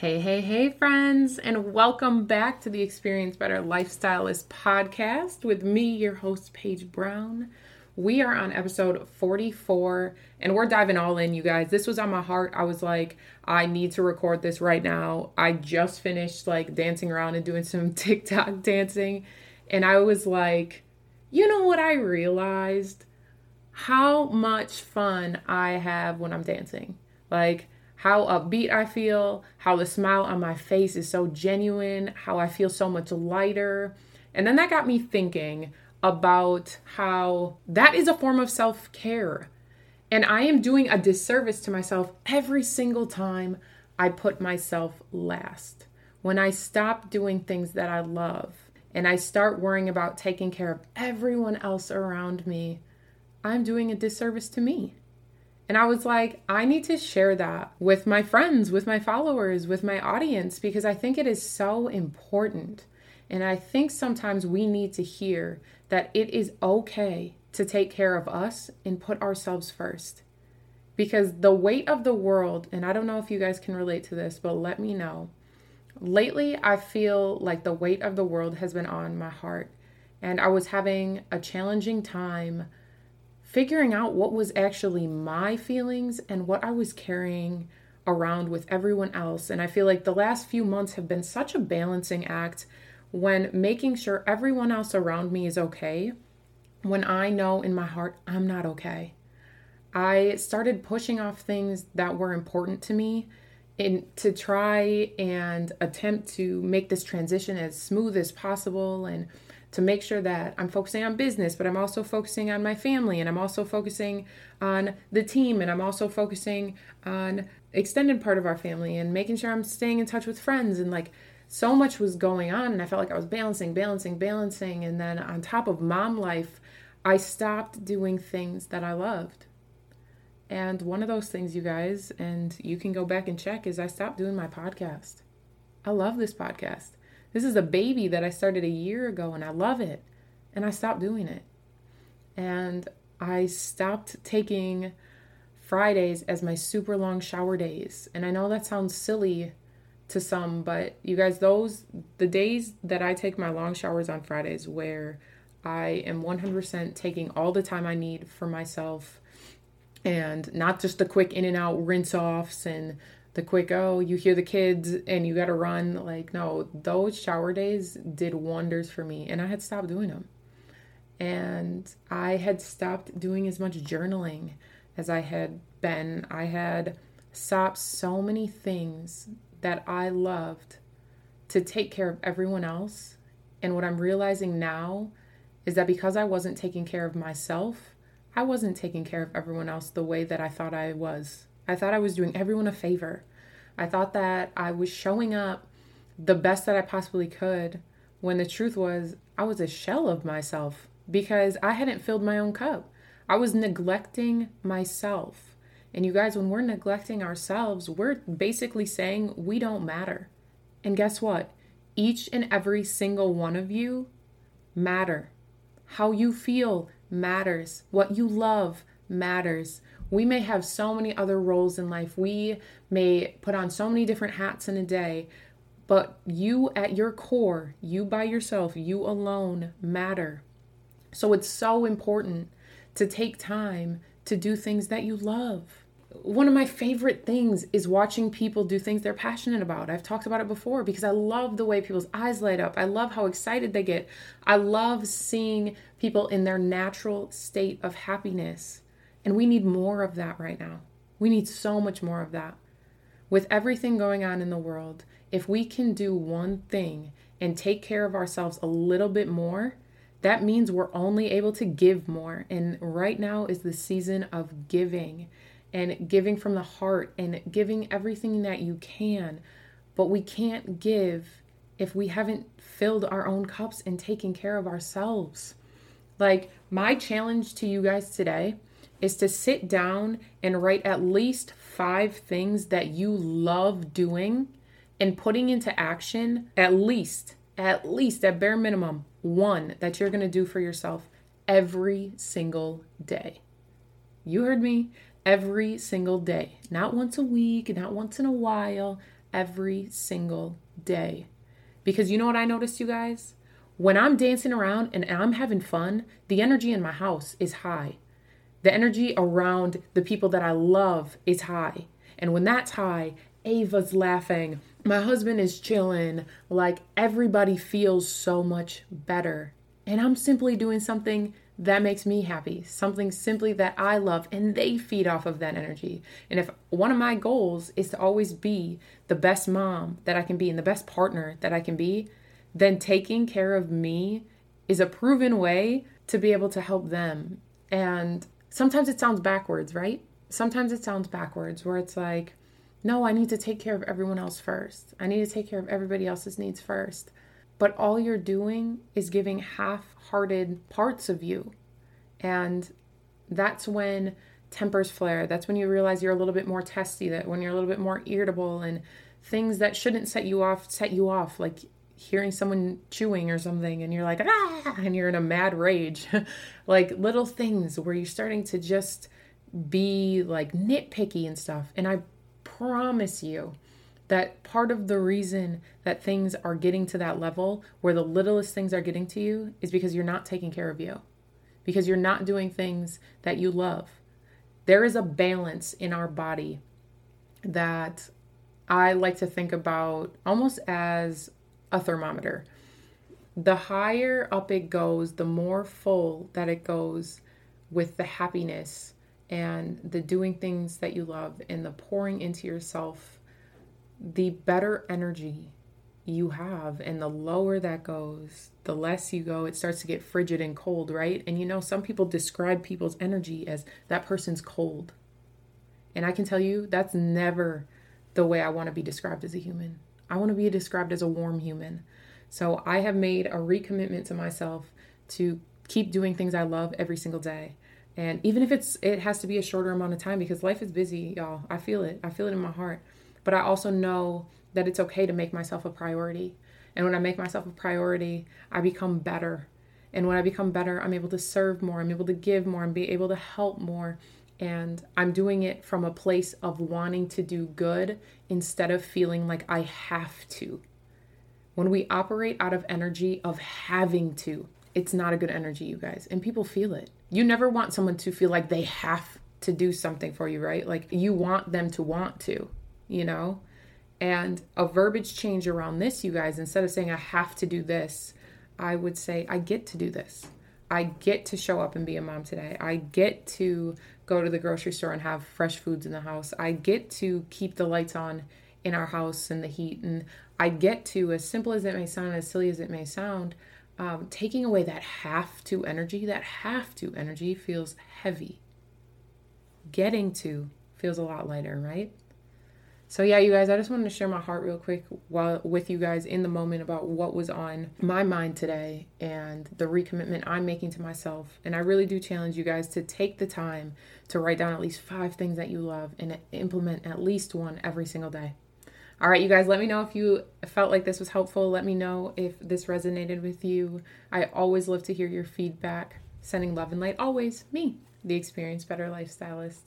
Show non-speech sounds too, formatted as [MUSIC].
Hey, hey, hey, friends, and welcome back to the Experience Better Lifestylist podcast with me, your host, Paige Brown. We are on episode 44, and we're diving all in, you guys. This was on my heart. I was like, I need to record this right now. I just finished like dancing around and doing some [LAUGHS] TikTok dancing, and I was like, you know what I realized? How much fun I have when I'm dancing. Like, how upbeat I feel, how the smile on my face is so genuine, how I feel so much lighter. And then that got me thinking about how that is a form of self care. And I am doing a disservice to myself every single time I put myself last. When I stop doing things that I love and I start worrying about taking care of everyone else around me, I'm doing a disservice to me. And I was like, I need to share that with my friends, with my followers, with my audience, because I think it is so important. And I think sometimes we need to hear that it is okay to take care of us and put ourselves first. Because the weight of the world, and I don't know if you guys can relate to this, but let me know. Lately, I feel like the weight of the world has been on my heart. And I was having a challenging time figuring out what was actually my feelings and what I was carrying around with everyone else. And I feel like the last few months have been such a balancing act when making sure everyone else around me is okay, when I know in my heart I'm not okay. I started pushing off things that were important to me in to try and attempt to make this transition as smooth as possible and to make sure that I'm focusing on business, but I'm also focusing on my family and I'm also focusing on the team and I'm also focusing on extended part of our family and making sure I'm staying in touch with friends and like so much was going on and I felt like I was balancing, balancing, balancing and then on top of mom life, I stopped doing things that I loved. And one of those things, you guys, and you can go back and check, is I stopped doing my podcast. I love this podcast. This is a baby that I started a year ago and I love it. And I stopped doing it. And I stopped taking Fridays as my super long shower days. And I know that sounds silly to some, but you guys, those, the days that I take my long showers on Fridays where I am 100% taking all the time I need for myself and not just the quick in and out rinse offs and the quick oh you hear the kids and you got to run. Like no those shower days did wonders for me and i had stopped doing them and i had stopped doing as much journaling as i had been. I had stopped so many things that i loved to take care of everyone else. And what i'm realizing now is that because i wasn't taking care of myself i wasn't taking care of everyone else the way that i thought i was I thought I was doing everyone a favor. I thought that I was showing up the best that I possibly could when the truth was I was a shell of myself because I hadn't filled my own cup. I was neglecting myself. And you guys, when we're neglecting ourselves, we're basically saying we don't matter. And guess what? Each and every single one of you matter. How you feel matters. What you love matters. We may have so many other roles in life. We may put on so many different hats in a day, but you at your core, you by yourself, you alone matter. So it's so important to take time to do things that you love. One of my favorite things is watching people do things they're passionate about. I've talked about it before because I love the way people's eyes light up. I love how excited they get. I love seeing people in their natural state of happiness. And we need more of that right now. We need so much more of that. With everything going on in the world, if we can do one thing and take care of ourselves a little bit more, that means we're only able to give more. And right now is the season of giving and giving from the heart and giving everything that you can. But we can't give if we haven't filled our own cups and taken care of ourselves. Like, my challenge to you guys today is to sit down and write at least five things that you love doing and putting into action at least at least at bare minimum one that you're to do for yourself every single day you heard me every single day not once a week not once in a while every single day. Because you know what I noticed, you guys? When I'm dancing around and I'm having fun, the energy in my house is high. The energy around the people that I love is high. And when that's high, Ava's laughing, my husband is chilling, like everybody feels so much better. And I'm simply doing something that makes me happy, something simply that I love, and they feed off of that energy. And if one of my goals is to always be the best mom that I can be and the best partner that I can be, then taking care of me is a proven way to be able to help them. And sometimes it sounds backwards, right? Sometimes it sounds backwards where it's like, no, I need to take care of everyone else first. I need to take care of everybody else's needs first. But all you're doing is giving half hearted parts of you. And that's when tempers flare. That's when you realize you're a little bit more testy, that when you're a little bit more irritable and things that shouldn't set you off set you off, like hearing someone chewing or something and you're like, ah, and you're in a mad rage. [LAUGHS] like little things where you're starting to just be like nitpicky and stuff. And I promise you, that part of the reason that things are getting to that level where the littlest things are getting to you is because you're not taking care of you, because you're not doing things that you love. There is a balance in our body that I like to think about almost as a thermometer. The higher up it goes, the more full that it goes with the happiness and the doing things that you love and the pouring into yourself the better energy you have and the lower that goes the less you go. It starts to get frigid and cold right? And you know some people describe people's energy as that person's cold. And i can tell you that's never the way i want to be described as a human i want to be described as a warm human so i have made a recommitment to myself to keep doing things i love every single day and even if it's it has to be a shorter amount of time because life is busy y'all i feel it i feel it in my heart but I also know that it's okay to make myself a priority. And when I make myself a priority, I become better. And when I become better, I'm able to serve more, I'm able to give more, and be able to help more. And I'm doing it from a place of wanting to do good instead of feeling like I have to. When we operate out of energy of having to, it's not a good energy, you guys. And people feel it. You never want someone to feel like they have to do something for you, right? Like you want them to want to you know? And a verbiage change around this, you guys, instead of saying I have to do this, I would say I get to do this. I get to show up and be a mom today. I get to go to the grocery store and have fresh foods in the house. I get to keep the lights on in our house and the heat. And I get to, as simple as it may sound, as silly as it may sound, um, taking away that have to energy, that have to energy feels heavy. Getting to feels a lot lighter, right? So yeah, you guys, I just wanted to share my heart real quick while with you guys in the moment about what was on my mind today and the recommitment I'm making to myself. And I really do challenge you guys to take the time to write down at least 5 things that you love and implement at least one every single day. All right, you guys, let me know if you felt like this was helpful. Let me know if this resonated with you. I always love to hear your feedback. Sending love and light always me, the experienced better lifestylist.